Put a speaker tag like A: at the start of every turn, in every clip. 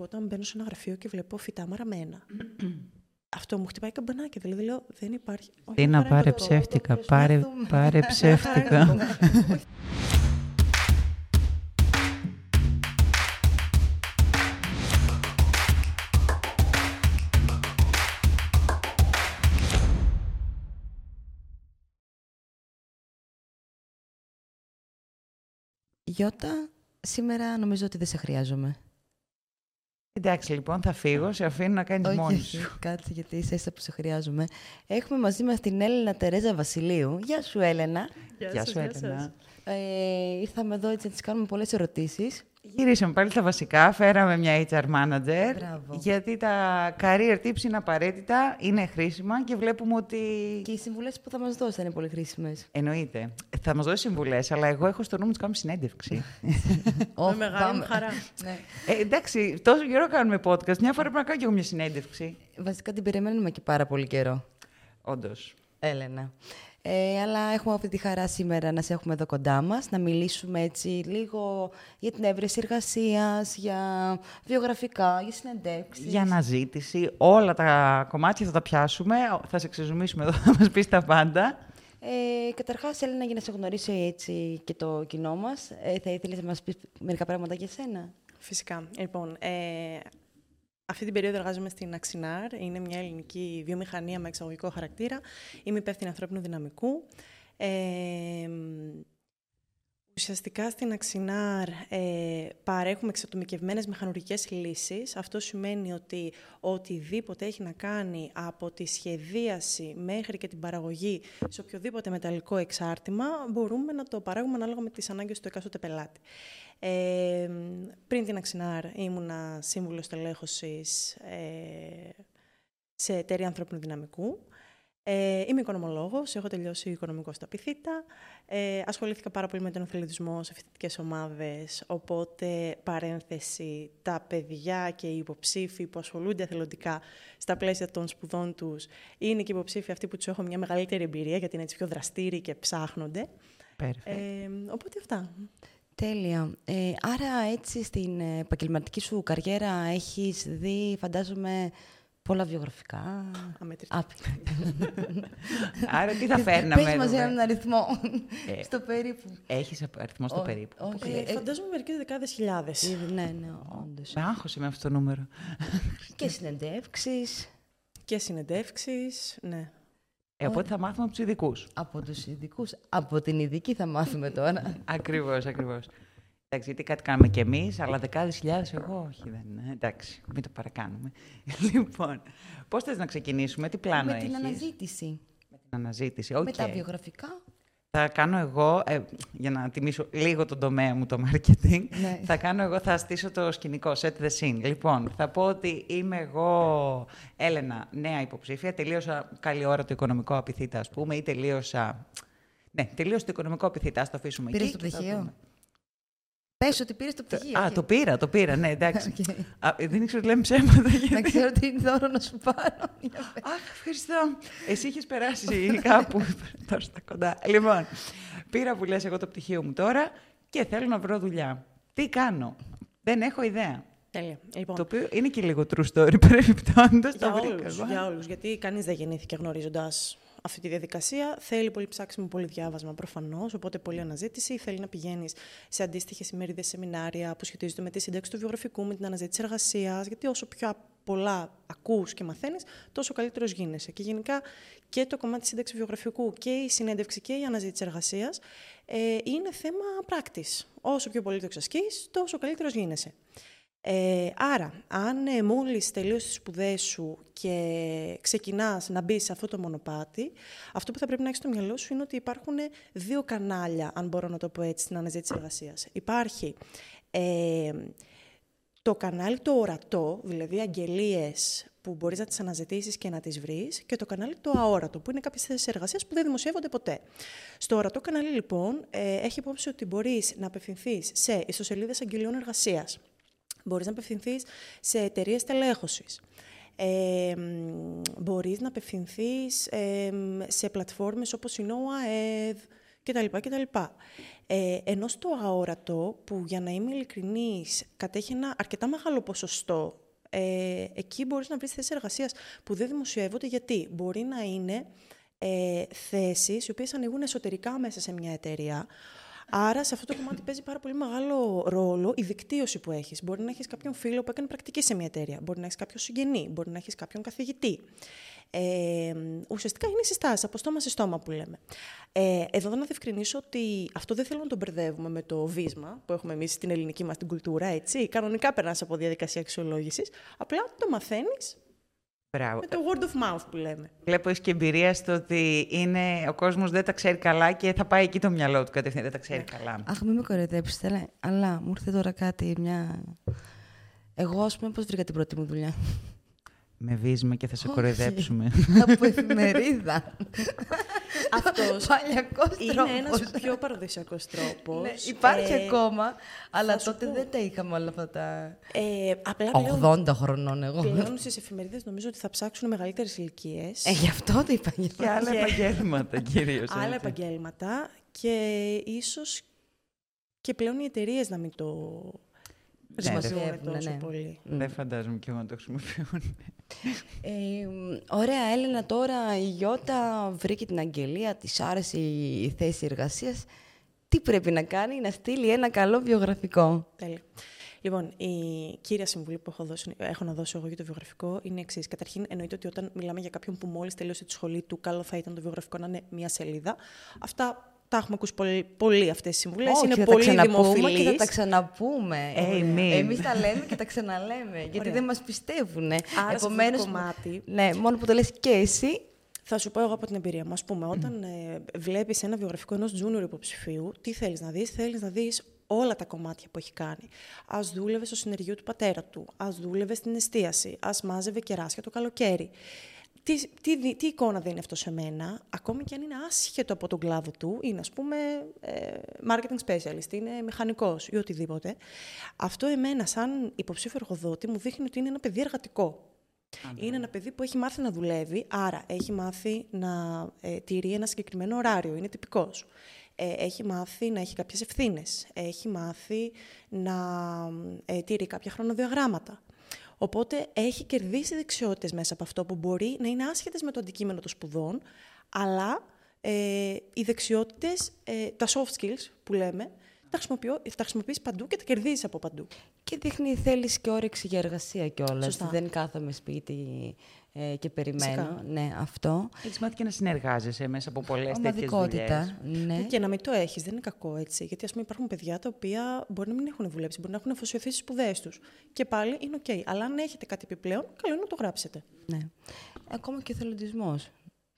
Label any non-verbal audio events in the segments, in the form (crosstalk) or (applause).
A: εγώ όταν μπαίνω σε ένα γραφείο και βλέπω φυτά μαραμένα. Αυτό μου χτυπάει καμπανάκι. Δηλαδή λέω, δεν υπάρχει.
B: Τι να πάρε ψεύτικα. Πάρε, πάρε ψεύτικα.
C: Γιώτα, σήμερα νομίζω ότι δεν σε χρειάζομαι.
B: Εντάξει, λοιπόν, θα φύγω, σε αφήνω να κάνεις μόνη σου.
C: Κάτσε, γιατί είσαι έσαι που σε χρειάζομαι. Έχουμε μαζί μας την Έλενα Τερέζα Βασιλείου. Γεια σου, Έλενα.
B: Γεια, σου, Έλενα.
C: Ε, ήρθαμε εδώ έτσι να της κάνουμε πολλές ερωτήσεις.
B: Γυρίσαμε πάλι στα βασικά, φέραμε μια HR manager,
C: Μπράβο.
B: γιατί τα career tips είναι απαραίτητα, είναι χρήσιμα και βλέπουμε ότι...
C: Και οι συμβουλές που θα μας δώσει θα είναι πολύ χρήσιμες.
B: Εννοείται. Θα μας δώσει συμβουλές, αλλά εγώ έχω στο νου μου να κάνουμε συνέντευξη. (laughs)
C: Ω,
A: μεγάλη μου
C: πάμε.
A: χαρά. (laughs)
C: Ναι.
B: ε, εντάξει, τόσο καιρό κάνουμε podcast, μια φορά πρέπει να κάνω και εγώ μια συνέντευξη.
C: Βασικά την περιμένουμε και πάρα πολύ καιρό.
B: Όντως.
C: Έλενα. Ε, αλλά έχουμε αυτή τη χαρά σήμερα να σε έχουμε εδώ κοντά μας, να μιλήσουμε έτσι λίγο για την έβρεση εργασίας, για βιογραφικά, για συνεντεύξεις.
B: Για αναζήτηση, όλα τα κομμάτια θα τα πιάσουμε, θα σε ξεζουμίσουμε εδώ, (laughs) θα μας πεις τα πάντα.
C: Ε, καταρχάς, Έλενα, για να σε γνωρίσει έτσι και το κοινό μας, ε, θα ήθελες να μας πεις μερικά πράγματα για σένα;
A: Φυσικά. Λοιπόν, ε, αυτή την περίοδο εργάζομαι στην Αξινάρ. Είναι μια ελληνική βιομηχανία με εξαγωγικό χαρακτήρα. Είμαι υπεύθυνη ανθρώπινου δυναμικού. Ε, ουσιαστικά στην Αξινάρ ε, παρέχουμε εξατομικευμένες μηχανουργικές λύσεις. Αυτό σημαίνει ότι οτιδήποτε έχει να κάνει από τη σχεδίαση μέχρι και την παραγωγή σε οποιοδήποτε μεταλλικό εξάρτημα μπορούμε να το παράγουμε ανάλογα με τις ανάγκες του εκάστοτε πελάτη. Ε, πριν την Αξινάρ ήμουνα σύμβουλος τελέχωσης ε, σε εταιρεία ανθρώπινου δυναμικού. Ε, είμαι οικονομολόγος, έχω τελειώσει οικονομικό στα Πυθίτα. Ε, ασχολήθηκα πάρα πολύ με τον αθλητισμό σε φοιτητικές ομάδες, οπότε παρένθεση τα παιδιά και οι υποψήφοι που ασχολούνται εθελοντικά στα πλαίσια των σπουδών τους είναι και οι υποψήφοι αυτοί που τους έχω μια μεγαλύτερη εμπειρία γιατί είναι έτσι πιο δραστήριοι και ψάχνονται.
B: Perfect.
A: Ε, οπότε αυτά.
C: Τέλεια. Ε, άρα, έτσι, στην ε, επαγγελματική σου καριέρα έχεις δει, φαντάζομαι, πολλά βιογραφικά.
A: Αμέτρητα.
C: Α, (laughs)
B: Άρα τι θα φέρναμε
C: Πες μας
B: εδώ,
C: έναν αριθμό,
B: Ε,
C: στο περίπου.
B: Έχεις αριθμό στο
C: Ω,
B: περίπου.
C: όχι.
A: Ε,
C: Ε,
A: φαντάζομαι μερικές δεκάδες χιλιάδες.
C: Ε, ναι, ναι, όντως.
B: Με άγχωσε με αυτό το νούμερο.
C: Και συνεντεύξεις
A: Και συνεντεύξεις, ναι.
B: Ε, οπότε θα μάθουμε από τους ειδικούς.
C: από τους ειδικούς. Από την ειδική θα μάθουμε τώρα.
B: ακριβώς, ακριβώς. Εντάξει, γιατί κάτι κάνουμε κι εμείς, αλλά δεκάδες χιλιάδες εγώ όχι. Δεν, είναι. εντάξει, μην το παρακάνουμε. (laughs) λοιπόν, πώς θες να ξεκινήσουμε, τι πλάνο
C: Με την
B: έχεις;
C: αναζήτηση.
B: Με την αναζήτηση, οκ.
C: Με τα βιογραφικά.
B: Θα κάνω εγώ, ε, για να τιμήσω λίγο τον τομέα μου, το marketing,
C: Ναι.
B: θα κάνω εγώ, θα στήσω το σκηνικό, set the scene. Λοιπόν, θα πω ότι είμαι εγώ, Έλενα, νέα υποψήφια, τελείωσα καλή ώρα το οικονομικό ΑΠΘ, ας πούμε, ή τελείωσα... Ναι, τελείωσα το οικονομικό ΑΠΘ, ας το αφήσουμε
C: Πήρες
B: εκεί.
C: το
B: και θα
C: πτυχίο;
B: Δούμε.
C: Πες ότι πήρες το πτυχίο.
B: Α,
C: οκ.
B: το πήρα, το πήρα, ναι, εντάξει.
C: Οκ.
B: Α, δεν ήξερα ότι λέμε ψέματα. γιατί-
C: Να ξέρω τι δώρο να σου πάρω. Για πες.
B: Αχ, ευχαριστώ. Εσύ είχες περάσει κάπου τώρα στα κοντά. Λοιπόν, πήρα που λες εγώ το πτυχίο μου τώρα και θέλω να βρω δουλειά. Τι κάνω; Δεν έχω ιδέα.
A: Τέλεια. Λοιπόν,
B: Το οποίο είναι και λίγο true story, (laughs) παρεμπιπτόντως. Το
A: για
B: βρήκα
A: όλους,
B: εγώ.
A: για όλους, γιατί κανείς δεν γεννήθηκε γνωρίζοντας αυτή τη διαδικασία. Θέλει πολύ ψάξιμο, πολύ διάβασμα προφανώς, οπότε πολλή αναζήτηση. Θέλει να πηγαίνεις σε αντίστοιχες ημερίδες, σεμινάρια που σχετίζονται με τη σύνταξη του βιογραφικού, με την αναζήτηση εργασίας, γιατί όσο πιο πολλά ακούς και μαθαίνεις, τόσο καλύτερος γίνεσαι. Και γενικά και το κομμάτι της σύνταξης βιογραφικού και η συνέντευξη και η αναζήτηση εργασίας ε, είναι θέμα πράκτης. Όσο πιο πολύ το εξασκείς, τόσο καλύτερος γίνεσαι. Ε, άρα, αν ε, μόλις τελείωσες τις σπουδές σου και ξεκινάς να μπεις σε αυτό το μονοπάτι, αυτό που θα πρέπει να έχεις στο μυαλό σου είναι ότι υπάρχουν δύο κανάλια, αν μπορώ να το πω έτσι, στην αναζήτηση εργασίας. Υπάρχει ε, το κανάλι το ορατό, δηλαδή αγγελίες που μπορείς να τις αναζητήσεις και να τις βρεις, και το κανάλι το αόρατο, που είναι κάποιες θέσεις εργασίας που δεν δημοσιεύονται ποτέ. Στο ορατό κανάλι, λοιπόν, ε, έχει υπόψη ότι μπορείς να απευθυνθείς σε ιστοσελίδες αγγελιών εργασίας, μπορείς να απευθυνθείς σε εταιρείες τελέχωσης, ε, μ, μπορείς να απευθυνθείς ε, μ, σε πλατφόρμες όπως η NoAED κτλ. κτλ. Ε, ενώ στο αόρατο, που για να είμαι ειλικρινής, κατέχει ένα αρκετά μεγάλο ποσοστό, ε, εκεί μπορείς να βρεις θέσεις εργασίας που δεν δημοσιεύονται, γιατί; Μπορεί να είναι ε, θέσεις οι οποίες ανοίγουν εσωτερικά μέσα σε μια εταιρεία, Άρα, σε αυτό το κομμάτι παίζει πάρα πολύ μεγάλο ρόλο η δικτύωση που έχεις. Μπορεί να έχεις κάποιον φίλο που έκανε πρακτική σε μια εταιρεία, μπορεί να έχεις κάποιον συγγενή, μπορεί να έχεις κάποιον καθηγητή. Ε, ουσιαστικά είναι οι συστάσεις, από στόμα σε στόμα που λέμε. Ε, εδώ να διευκρινίσω ότι αυτό δεν θέλω να το μπερδεύουμε με το βίσμα που έχουμε εμείς στην ελληνική μας την κουλτούρα. Έτσι. Κανονικά περνάς από διαδικασία αξιολόγησης. Απλά το μαθαίνεις
B: Μπράβο.
A: με το word of mouth που λέμε.
B: Βλέπω έχεις και εμπειρία στο ότι είναι, ο κόσμος δεν τα ξέρει καλά και θα πάει εκεί το μυαλό του κατευθείαν. Δεν τα ξέρει καλά.
C: Αχ, μην με κοροϊδέψετε, αλλά μου ήρθε τώρα κάτι, μια... Εγώ, ας πούμε, πώς βρήκα την πρώτη μου δουλειά.
B: Με βίσμα και θα σε
C: Όχι.
B: κοροϊδέψουμε.
C: Από εφημερίδα.
A: Αυτός
C: Παλιακός
A: είναι
C: τρόπος.
A: ένας πιο παραδοσιακός τρόπος.
C: Ναι, υπάρχει
A: Ε,
C: ακόμα, αλλά
A: σου
C: τότε
A: πω.
C: δεν τα είχαμε όλα αυτά τα...
A: Ε, απλά πλέον,
C: 80 χρονών εγώ.
A: πλέον στις εφημερίδες νομίζω ότι θα ψάξουν μεγαλύτερες ηλικίες.
C: Ε, γι' αυτό το είπα. γι' αυτό.
B: και άλλα επαγγέλματα κυρίως.
A: άλλα επαγγέλματα και ίσως και πλέον οι εταιρείες να μην το χρησιμοποιούν
C: Δημοσιεύουν,
A: τόσο
C: ναι.
A: πολύ.
B: Δεν φαντάζομαι και εγώ να το χρησιμοποιούν.
C: Ε, μ, ωραία, Έλενα, τώρα η Γιώτα βρήκε την αγγελία, της άρεσε η η θέση εργασίας. Τι πρέπει να κάνει, να στείλει ένα καλό βιογραφικό;
A: Τέλεια. Λοιπόν, η κύρια συμβουλή που έχω, δώσει, έχω να δώσω εγώ για το βιογραφικό είναι η εξής. Καταρχήν, εννοείται ότι όταν μιλάμε για κάποιον που μόλις τελείωσε τη σχολή του, καλό θα ήταν το βιογραφικό να είναι μία σελίδα. Αυτά τα έχουμε ακούσει πολύ, πολύ αυτές τις συμβουλές.
C: Όχι,
A: Είναι
C: θα τα
A: πολύ
C: ξαναπούμε
A: δημοφιλείς.
C: και θα τα ξαναπούμε.
B: Ε, μην.
C: Εμείς τα λέμε και τα ξαναλέμε, γιατί
A: Ωραία.
C: δεν μας πιστεύουν.
A: Άρα, σε αυτό το κομμάτι-
C: Ναι, μόνο που το λες και εσύ,
A: Θα σου πω εγώ από την εμπειρία μου. Α πούμε, όταν ε, βλέπεις ένα βιογραφικό ενός junior υποψηφίου, τι θέλεις να δεις, θέλεις να δεις όλα τα κομμάτια που έχει κάνει. Α δούλευε στο συνεργείο του πατέρα του, ας δούλευε στην εστίαση, ας μάζευε κεράσια το καλοκαίρι. Τι, τι, δι- τι εικόνα δίνει αυτό σε μένα, ακόμη και αν είναι άσχετο από τον κλάδο του, είναι ας πούμε ε, marketing specialist, είναι μηχανικός ή οτιδήποτε. Αυτό εμένα σαν υποψήφιο εργοδότη μου δείχνει ότι είναι ένα παιδί εργατικό. Είναι ένα παιδί που έχει μάθει να δουλεύει, άρα έχει μάθει να ε, τηρεί ένα συγκεκριμένο ωράριο, είναι τυπικός. Ε, έχει μάθει να έχει κάποιες ευθύνες, έχει μάθει να ε, τηρεί κάποια χρονοδιαγράμματα. Οπότε έχει κερδίσει δεξιότητες μέσα από αυτό που μπορεί να είναι άσχετες με το αντικείμενο των σπουδών, αλλά ε, οι δεξιότητες, ε, τα soft skills που λέμε, τα, χρησιμοποιώ, τα χρησιμοποιείς παντού και τα κερδίζεις από παντού.
C: και δείχνει θέλεις και όρεξη για εργασία κιόλας.
A: Σωστά.
C: Δεν κάθομαι σπίτι ε, και περιμένω.
A: Φυσικά.
C: Ναι, αυτό.
B: Έχεις μάθει και να συνεργάζεσαι μέσα από πολλές τέτοιες δουλειές.
C: Ομαδικότητα. Ναι.
A: Και να μην το έχεις, δεν είναι κακό έτσι. Γιατί, ας πούμε, υπάρχουν παιδιά τα οποία μπορεί να μην έχουν δουλέψει, μπορεί να έχουν αφοσιωθεί στις σπουδές τους. Και πάλι είναι οκ. Αλλά αν έχετε κάτι επιπλέον, καλό είναι να το γράψετε.
C: Ναι. Ακόμα και ο εθελοντισμός.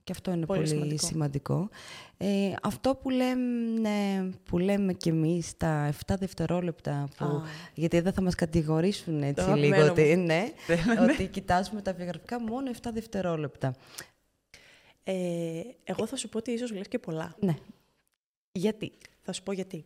C: Και αυτό είναι
A: Πολύ
C: πολύ,
A: σημαντικό.
C: σημαντικό. Ε, αυτό που λέμε, που λέμε κι εμείς, τα 7 δευτερόλεπτα, που,
A: Α.
C: γιατί δεν θα μας κατηγορήσουν έτσι
A: Το
C: λίγο,
A: αγαπημένο
C: ότι, ναι, ότι κοιτάζουμε τα βιογραφικά μόνο 7 δευτερόλεπτα.
A: Ε, εγώ θα σου πω ότι ίσως λες και πολλά.
C: Ναι,
A: Γιατί; Θα σου πω γιατί.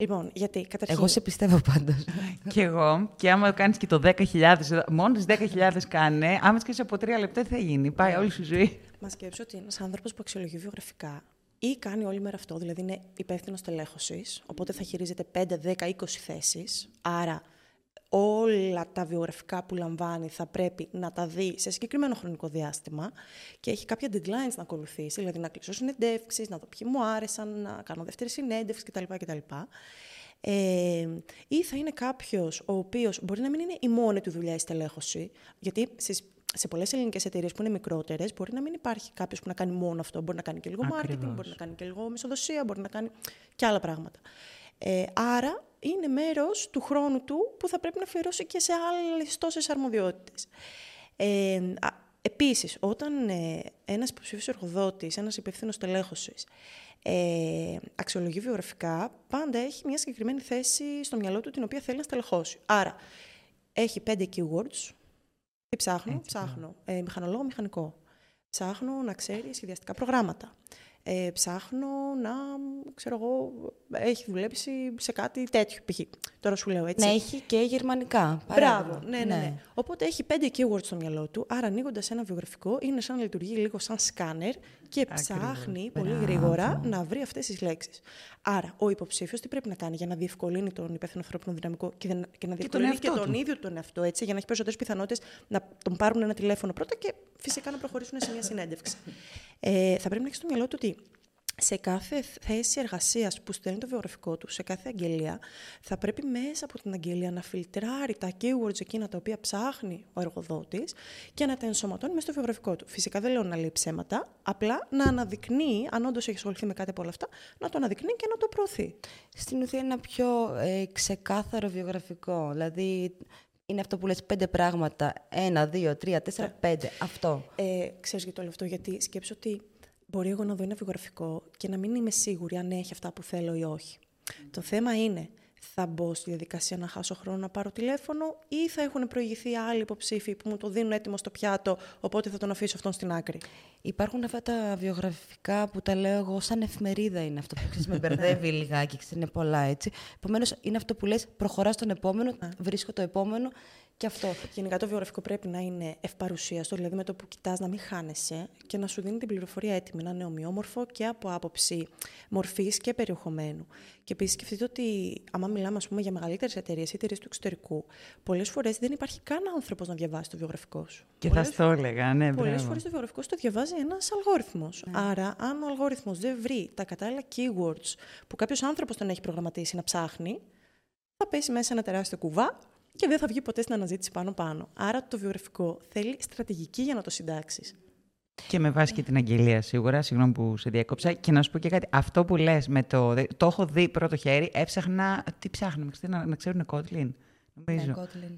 A: Λοιπόν, γιατί καταρχήν.
C: εγώ σε πιστεύω πάντως.
B: Κι εγώ, και άμα κάνεις και το 10.000, μόνο τις 10.000 κάνε, άμα τι κάνει από τρία λεπτά, τι θα γίνει; Πάει όλη σου η ζωή.
A: Μα σκέψω ότι ένας άνθρωπος που αξιολογεί βιογραφικά ή κάνει όλη μέρα αυτό, δηλαδή είναι υπεύθυνος τελέχωσης, οπότε θα χειρίζεται 5, 10, 20 θέσεις. Άρα όλα τα βιογραφικά που λαμβάνει θα πρέπει να τα δει σε συγκεκριμένο χρονικό διάστημα και έχει κάποια deadlines να ακολουθήσει, δηλαδή να κλείσω συνεντεύξεις, να δω ποιοι μου άρεσαν, να κάνω δεύτερη συνέντευξη κτλ. κτλ. Ε, ή θα είναι κάποιος ο οποίος μπορεί να μην είναι η μόνη του δουλειά η στελέχωση, γιατί στις, σε πολλές ελληνικές εταιρείες που είναι μικρότερες μπορεί να μην υπάρχει κάποιος που να κάνει μόνο αυτό. Μπορεί να κάνει και λίγο marketing,
B: Ακριβώς.
A: μπορεί να κάνει και λίγο μισοδοσία, μπορεί να κάνει και άλλα πράγματα. Ε, άρα είναι μέρος του χρόνου του που θα πρέπει να αφιερώσει και σε άλλες τόσες αρμοδιότητες. Ε, α, επίσης, όταν ε, ένας υποψήφιος εργοδότης, ένας υπευθύνος τελέχωσης, ε, αξιολογεί βιογραφικά, πάντα έχει μια συγκεκριμένη θέση στο μυαλό του την οποία θέλει να στελεχώσει. Άρα, έχει πέντε keywords. Τι ψάχνω, ψάχνω ε, μηχανολόγο μηχανικό. Ψάχνω να ξέρει σχεδιαστικά προγράμματα. Ε, ψάχνω να, ξέρω εγώ, έχει δουλέψει σε κάτι τέτοιο, π.χ. Τώρα σου λέω έτσι.
C: να έχει και γερμανικά.
A: Μπράβο,
C: παράδειγμα.
A: ναι, ναι, ναι. Οπότε έχει πέντε keywords στο μυαλό του, άρα ανοίγοντας ένα βιογραφικό είναι σαν να λειτουργεί λίγο σαν σκάνερ και ψάχνει πολύ γρήγορα να βρει αυτές τις λέξεις. Άρα, ο υποψήφιος τι πρέπει να κάνει για να διευκολύνει τον υπεύθυνο ανθρώπινο δυναμικό και, να, και να διευκολύνει και τον, και τον ίδιο τον εαυτό, έτσι, για να έχει περισσότερες πιθανότητες να τον πάρουν ένα τηλέφωνο πρώτα και φυσικά να προχωρήσουν σε μια συνέντευξη. Ε, θα πρέπει να έχεις στο μυαλό του ότι σε κάθε θέση εργασίας που στέλνει το βιογραφικό του, σε κάθε αγγελία, θα πρέπει μέσα από την αγγελία να φιλτράρει τα keywords εκείνα τα οποία ψάχνει ο εργοδότης και να τα ενσωματώνει μέσα στο βιογραφικό του. Φυσικά δεν λέω να λέει ψέματα, απλά να αναδεικνύει, αν όντως έχει ασχοληθεί με κάτι από όλα αυτά, να το αναδεικνύει και να το προωθεί.
C: Στην ουσία, ένα πιο ε, ξεκάθαρο βιογραφικό. Δηλαδή, είναι αυτό που λες πέντε πράγματα. Ένα, δύο, τρία, τέσσερα, ε. πέντε. Αυτό.
A: Ε, ξέρεις γιατί το λέω αυτό, γιατί σκέψω ότι μπορεί εγώ να δω ένα βιογραφικό και να μην είμαι σίγουρη αν έχει αυτά που θέλω ή όχι. Το θέμα είναι, θα μπω στη διαδικασία να χάσω χρόνο να πάρω τηλέφωνο ή θα έχουν προηγηθεί άλλοι υποψήφοι που μου το δίνουν έτοιμο στο πιάτο, οπότε θα τον αφήσω αυτόν στην άκρη.
C: Υπάρχουν αυτά τα βιογραφικά που τα λέω εγώ σαν εφημερίδα είναι αυτό που με μπερδεύει (laughs) λιγάκι, είναι πολλά έτσι. Επομένως, είναι αυτό που λες, προχωράς στον επόμενο, βρίσκω το επόμενο και αυτό.
A: Γενικά το βιογραφικό πρέπει να είναι ευπαρουσίαστο, δηλαδή με το που κοιτάς να μην χάνεσαι και να σου δίνει την πληροφορία έτοιμη, να είναι ομοιόμορφο και από άποψη μορφής και περιεχομένου. Και επίσης σκεφτείτε ότι, άμα μιλάμε ας πούμε, για μεγαλύτερες εταιρείες ή εταιρείες του εξωτερικού, πολλές φορές δεν υπάρχει καν άνθρωπος να διαβάσει το βιογραφικό σου.
B: Και πολλές, θα στο έλεγα, ναι,
A: Πολλές φορές το βιογραφικό σου το διαβάζει ένας αλγόριθμος. Ναι. Άρα, αν ο αλγόριθμος δεν βρει τα κατάλληλα keywords που κάποιος άνθρωπος τον έχει προγραμματίσει να ψάχνει, θα πέσει μέσα ένα τεράστιο κουβά και δεν θα βγει ποτέ στην αναζήτηση πάνω-πάνω. Άρα το βιογραφικό θέλει στρατηγική για να το συντάξεις.
B: Και με βάση και την αγγελία σίγουρα, συγγνώμη που σε διέκοψα. Και να σου πω και κάτι. Αυτό που λες με το. Το έχω δει πρώτο χέρι. Έψαχνα. Τι ψάχνουμε, να, να ξέρουν Κότλιν.
C: Νομίζω. Ναι, Kotlin.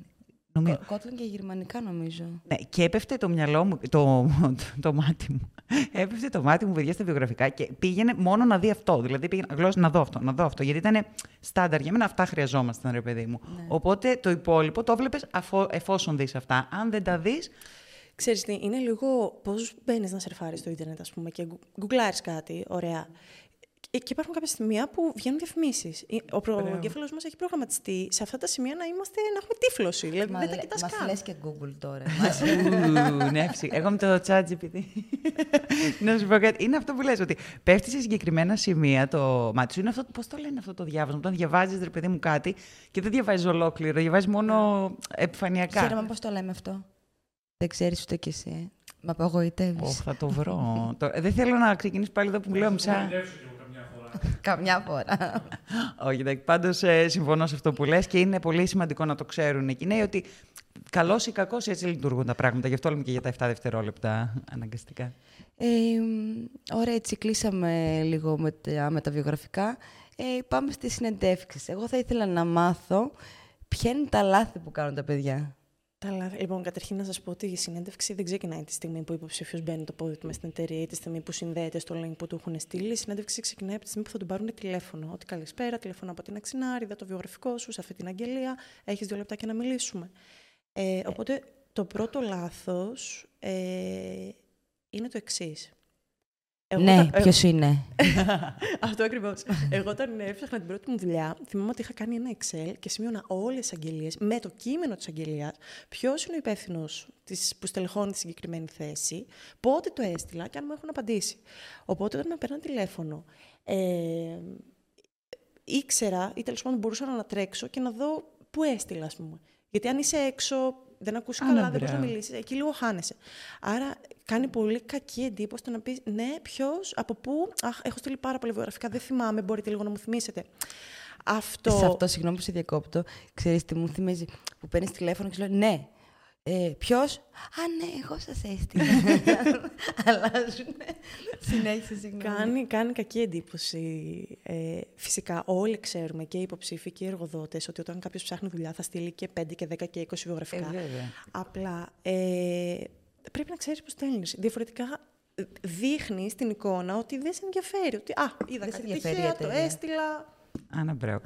C: Νομίζω. Κότλιν και γερμανικά νομίζω.
B: Ναι, και έπεφτε το μυαλό μου, το, το, το, μάτι μου. έπεφτε το μάτι μου, παιδιά, στα βιογραφικά και πήγαινε μόνο να δει αυτό. Δηλαδή πήγαινε γλώσσα να δω αυτό, να δω αυτό. Γιατί ήταν στάνταρ για μένα, αυτά χρειαζόμασταν, ρε παιδί μου. Ναι. Οπότε το υπόλοιπο το βλέπεις εφόσον δεις αυτά. Αν δεν τα δεις.
A: Ξέρεις τι, είναι λίγο πώς μπαίνεις να σερφάρεις στο ίντερνετ, ας πούμε, και γκουγκλάρεις κάτι, ωραία. Ε, και υπάρχουν κάποια σημεία που βγαίνουν διαφημίσεις. Ο προεγκέφαλο μας έχει προγραμματιστεί σε αυτά τα σημεία να, είμαστε, να έχουμε τύφλωση. Δηλαδή δεν τα κοιτάς καν.
C: Μα λες και Google τώρα.
B: ναι, Εγώ με το chat GPT. (laughs) να σου πω κάτι. Είναι αυτό που λες, ότι πέφτει σε συγκεκριμένα σημεία το μάτι σου. Είναι αυτό, πώς το λένε αυτό το διάβασμα. Όταν διαβάζεις, ρε παιδί μου, κάτι και δεν διαβάζεις ολόκληρο, διαβάζεις μόνο επιφανειακά.
C: Ξέρουμε πώς το λέμε αυτό. Δεν ξέρεις ούτε κι εσύ. Ε. Μα απογοητεύει.
B: θα το βρω. (laughs) δεν θέλω να ξεκινήσει πάλι εδώ που μου λέω μισά.
C: Καμιά φορά.
B: Όχι, εντάξει. Πάντως ε, συμφωνώ σε αυτό που λες και είναι πολύ σημαντικό να το ξέρουν οι νέοι ότι καλός ή κακός έτσι λειτουργούν τα πράγματα. Γι' αυτό λέμε και για τα 7 δευτερόλεπτα αναγκαστικά.
C: Ε, ωραία, έτσι κλείσαμε λίγο με τα, με τα βιογραφικά. Ε, πάμε στις συνεντεύξεις. Εγώ θα ήθελα να μάθω ποια είναι τα λάθη που κάνουν τα παιδιά.
A: Λοιπόν, καταρχήν να σας πω ότι η συνέντευξη δεν ξεκινάει τη στιγμή που ο υποψήφιος μπαίνει το πόδι του μέσα στην εταιρεία ή τη στιγμή που συνδέεται στο link που του έχουν στείλει. Η συνέντευξη ξεκινάει από τη στιγμή που θα του πάρουν τηλέφωνο. Ότι καλησπέρα, τηλέφωνο από την Αξινάριδα, το βιογραφικό σου, σε αυτή την αγγελία. Έχεις δύο λεπτά και να μιλήσουμε. Ε, οπότε το πρώτο λάθος ε, είναι το εξής.
C: Εγώ ναι, τα... ποιος είναι; (laughs)
A: Αυτό ακριβώς. Εγώ όταν έφτιαχνα την πρώτη μου δουλειά, θυμάμαι ότι είχα κάνει ένα Excel και σημείωνα όλες τις αγγελίες με το κείμενο της αγγελίας, ποιος είναι ο υπεύθυνος που στελεχώνει τη συγκεκριμένη θέση, πότε το έστειλα και αν μου έχουν απαντήσει. Οπότε όταν με παίρναν τηλέφωνο, ε, ήξερα ή τέλος πάντων μπορούσα να ανατρέξω και να δω πού έστειλα, ας πούμε. Γιατί αν είσαι έξω, δεν ακούσει καλά, δεν μπορείς να μιλήσεις. Εκεί λίγο χάνεσαι. Άρα κάνει πολύ κακή εντύπωση το να πεις ναι, ποιος, από πού. Αχ, έχω στείλει πάρα πολύ βιογραφικά, δεν θυμάμαι, μπορείτε λίγο να μου θυμίσετε. Αυτό.
C: Σε αυτό, συγγνώμη που σε διακόπτω, ξέρεις τι μου θυμίζει. Που παίρνεις τηλέφωνο και σου λέει ναι, ε, Ποιος; Α, ναι, εγώ σας έστειλα. (laughs) Αλλάζουν. Συνέχισε, συγγνώμη.
A: Κάνει, κάνει κακή εντύπωση. Ε, φυσικά, όλοι ξέρουμε και οι υποψήφοι και οι εργοδότες ότι όταν κάποιος ψάχνει δουλειά θα στείλει και 5 και 10 και 20 βιογραφικά. Ε, Απλά ε, πρέπει να ξέρεις πώς στέλνεις. Διαφορετικά δείχνει την εικόνα ότι δεν σε ενδιαφέρει. Ότι, α, είδα δεν κάτι τυχαία, το έστειλα.
B: Αναμπρέω.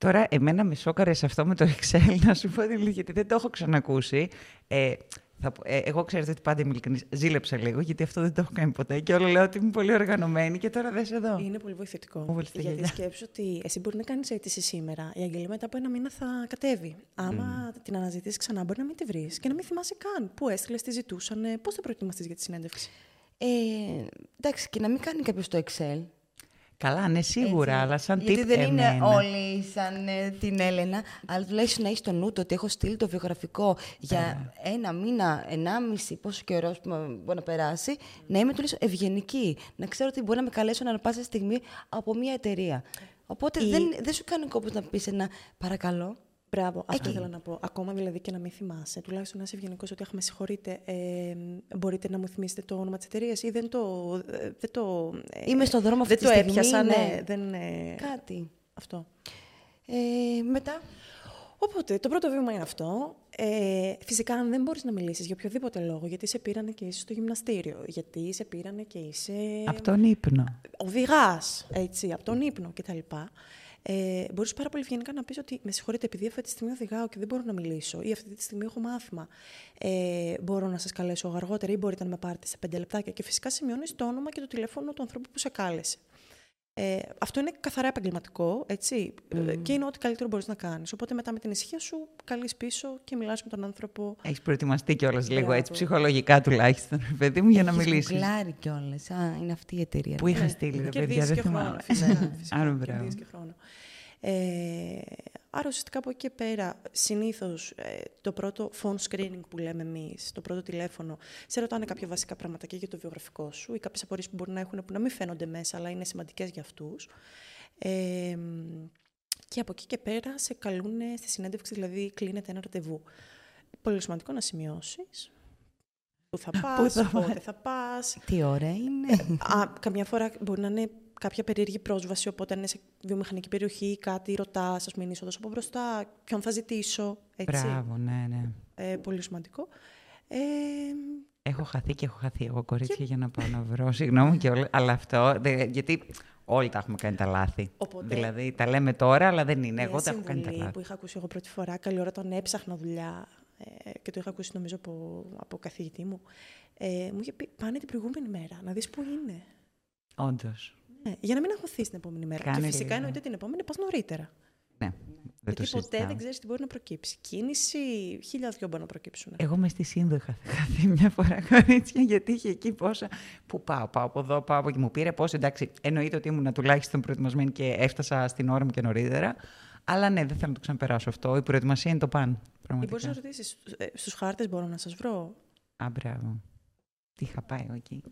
B: Τώρα, εμένα με σόκαρε σε αυτό με το Excel, να σου πω την γιατί δεν το έχω ξανακούσει. Ε, θα, ε, εγώ ξέρετε ότι πάντα είμαι ειλικρινής. Ζήλεψα λίγο, γιατί αυτό δεν το έχω κάνει ποτέ. Και όλο λέω ότι είμαι πολύ οργανωμένη και τώρα δεν εδώ.
A: Είναι πολύ βοηθητικό. γιατί σκέψου ότι εσύ μπορεί να κάνεις αίτηση σήμερα. Η αγγελία μετά από ένα μήνα θα κατέβει. Άμα mm. την αναζητήσεις ξανά, μπορεί να μην τη βρεις και να μην θυμάσαι καν πού έστειλες, τι ζητούσαν, πώς θα προετοιμαστείς για τη συνέντευξη;
C: Ε, εντάξει, και να μην κάνει κάποιος το Excel.
B: Καλά, ναι, σίγουρα,
C: Έτσι.
B: αλλά σαν
C: Γιατί
B: τύπ
C: δεν είναι
B: εμένα.
C: όλοι σαν ε, την Έλενα, αλλά τουλάχιστον να έχεις στο νου το ότι έχω στείλει το βιογραφικό για ένα μήνα, ενάμιση, πόσο καιρό μπορεί να περάσει, να είμαι τουλάχιστον ευγενική. Να ξέρω ότι μπορεί να με καλέσουν ανά πάσα στιγμή από μια εταιρεία. Οπότε
A: Η-
C: δεν, δεν σου κάνει κόπος να πεις ένα παρακαλώ.
A: Μπράβο, αυτό
C: Εκεί.
A: ήθελα να πω. Ακόμα δηλαδή και να μην θυμάσαι, τουλάχιστον να είσαι ευγενικός ότι αχ, με συγχωρείτε, ε, μπορείτε να μου θυμίσετε το όνομα της εταιρείας ή δεν το. ε, δεν το ε,
C: Είμαι στον δρόμο αυτή
A: δεν
C: τη
A: το
C: στιγμή,
A: έπιασα, ναι.
C: ναι.
A: Δεν, ε,
C: Κάτι.
A: αυτό.
C: Ε, μετά.
A: Οπότε, το πρώτο βήμα είναι αυτό. Ε, φυσικά, αν δεν μπορείς να μιλήσεις για οποιοδήποτε λόγο, γιατί σε πήρανε και είσαι στο γυμναστήριο, γιατί σε πήρανε και είσαι
B: Από τον ύπνο.
A: οδηγάς, έτσι, από τον ύπνο κτλ. Ε, μπορείς πάρα πολύ ευγενικά να πεις ότι με συγχωρείτε, επειδή αυτή τη στιγμή οδηγάω και δεν μπορώ να μιλήσω, ή αυτή τη στιγμή έχω μάθημα. Ε, μπορώ να σας καλέσω αργότερα, ή μπορείτε να με πάρετε σε πέντε λεπτάκια. Και φυσικά σημειώνεις το όνομα και το τηλέφωνο του ανθρώπου που σε κάλεσε. Ε, αυτό είναι καθαρά επαγγελματικό, έτσι. Ε, Και είναι ό,τι καλύτερο μπορείς να κάνεις. Οπότε μετά με την ησυχία σου, καλείς πίσω και μιλάς με τον άνθρωπο.
B: Έχεις προετοιμαστεί κιόλας λίγο
A: Μπράβο.
B: έτσι, ψυχολογικά τουλάχιστον, παιδί μου, για να
C: Έχεις
B: μιλήσεις.
C: γκουγκλάρει κιόλας. Α, είναι αυτή η εταιρεία.
B: Που είχα στείλει, ρε παιδιά,
A: Κερδίζεις
B: δεν
A: και χρόνο,
B: θυμάμαι.
A: φυσικά. (laughs) φυσικά.
B: Άρα, μπράβο.
A: Κερδίζεις και χρόνο. Ε, άρα ουσιαστικά από εκεί και πέρα, συνήθως ε, το πρώτο phone screening που λέμε εμείς, το πρώτο τηλέφωνο, σε ρωτάνε κάποια βασικά πράγματα και για το βιογραφικό σου ή κάποιες απορίες που μπορεί να έχουν που να μην φαίνονται μέσα, αλλά είναι σημαντικές για αυτούς. Ε, και από εκεί και πέρα σε καλούν στη συνέντευξη, δηλαδή κλείνεται ένα ραντεβού. Πολύ σημαντικό να σημειώσεις πού θα πας,
B: θα
A: πότε θα πας,
C: Τι ώρα είναι.
A: Α, καμιά φορά μπορεί να είναι κάποια περίεργη πρόσβαση, οπότε αν είναι σε βιομηχανική περιοχή ή κάτι, ρωτάς, ας πούμε, είναι είσοδος από μπροστά, ποιον θα ζητήσω. Έτσι.
B: Μπράβο, ναι, ναι.
A: Ε, πολύ σημαντικό. Ε,
B: Έχω χαθεί και έχω χαθεί εγώ κορίτσια για να πάω να βρω. (laughs) Συγγνώμη και όλα. Αλλά αυτό. δε- γιατί όλοι τα έχουμε κάνει τα λάθη.
A: Οπότε-
B: Δηλαδή τα λέμε τώρα, αλλά δεν είναι.
A: μια
B: Εγώ τα έχω κάνει τα
A: συμβουλή
B: λάθη.
A: που είχα ακούσει εγώ πρώτη φορά, καλή ώρα τον έψαχνα δουλειά ε, και το είχα ακούσει νομίζω από, από καθηγητή μου. Ε, μου είχε πει, πάνε την προηγούμενη μέρα, να δεις πού είναι.
B: Όντως.
A: Ναι, για να μην αγχωθείς την επόμενη μέρα.
B: Κάνε
A: και φυσικά
B: λίγο.
A: εννοείται την επόμενη πας νωρίτερα.
B: Ναι, δεν το
A: Γιατί ποτέ
B: συζητάω.
A: δεν ξέρεις τι μπορεί να προκύψει. Κίνηση, χίλια δυο μπορεί να προκύψουν.
B: Εγώ με στη Σύνδο είχα χαθεί μια φορά (laughs) κορίτσια, γιατί είχε εκεί πόσα. Πού πάω, πάω από εδώ, πάω από εκεί. Μου πήρε πόσο. Εντάξει, εννοείται ότι ήμουν τουλάχιστον προετοιμασμένη και έφτασα στην ώρα μου και νωρίτερα. Αλλά ναι, δεν θέλω να το ξαναπεράσω αυτό. Η προετοιμασία είναι το παν.
A: Ή μπορείς
B: Πραγματικά.
A: να ρωτήσει, στους χάρτες μπορώ να σας βρω;
B: Α, μπράβο. Τι είχα πάει εγώ εκεί;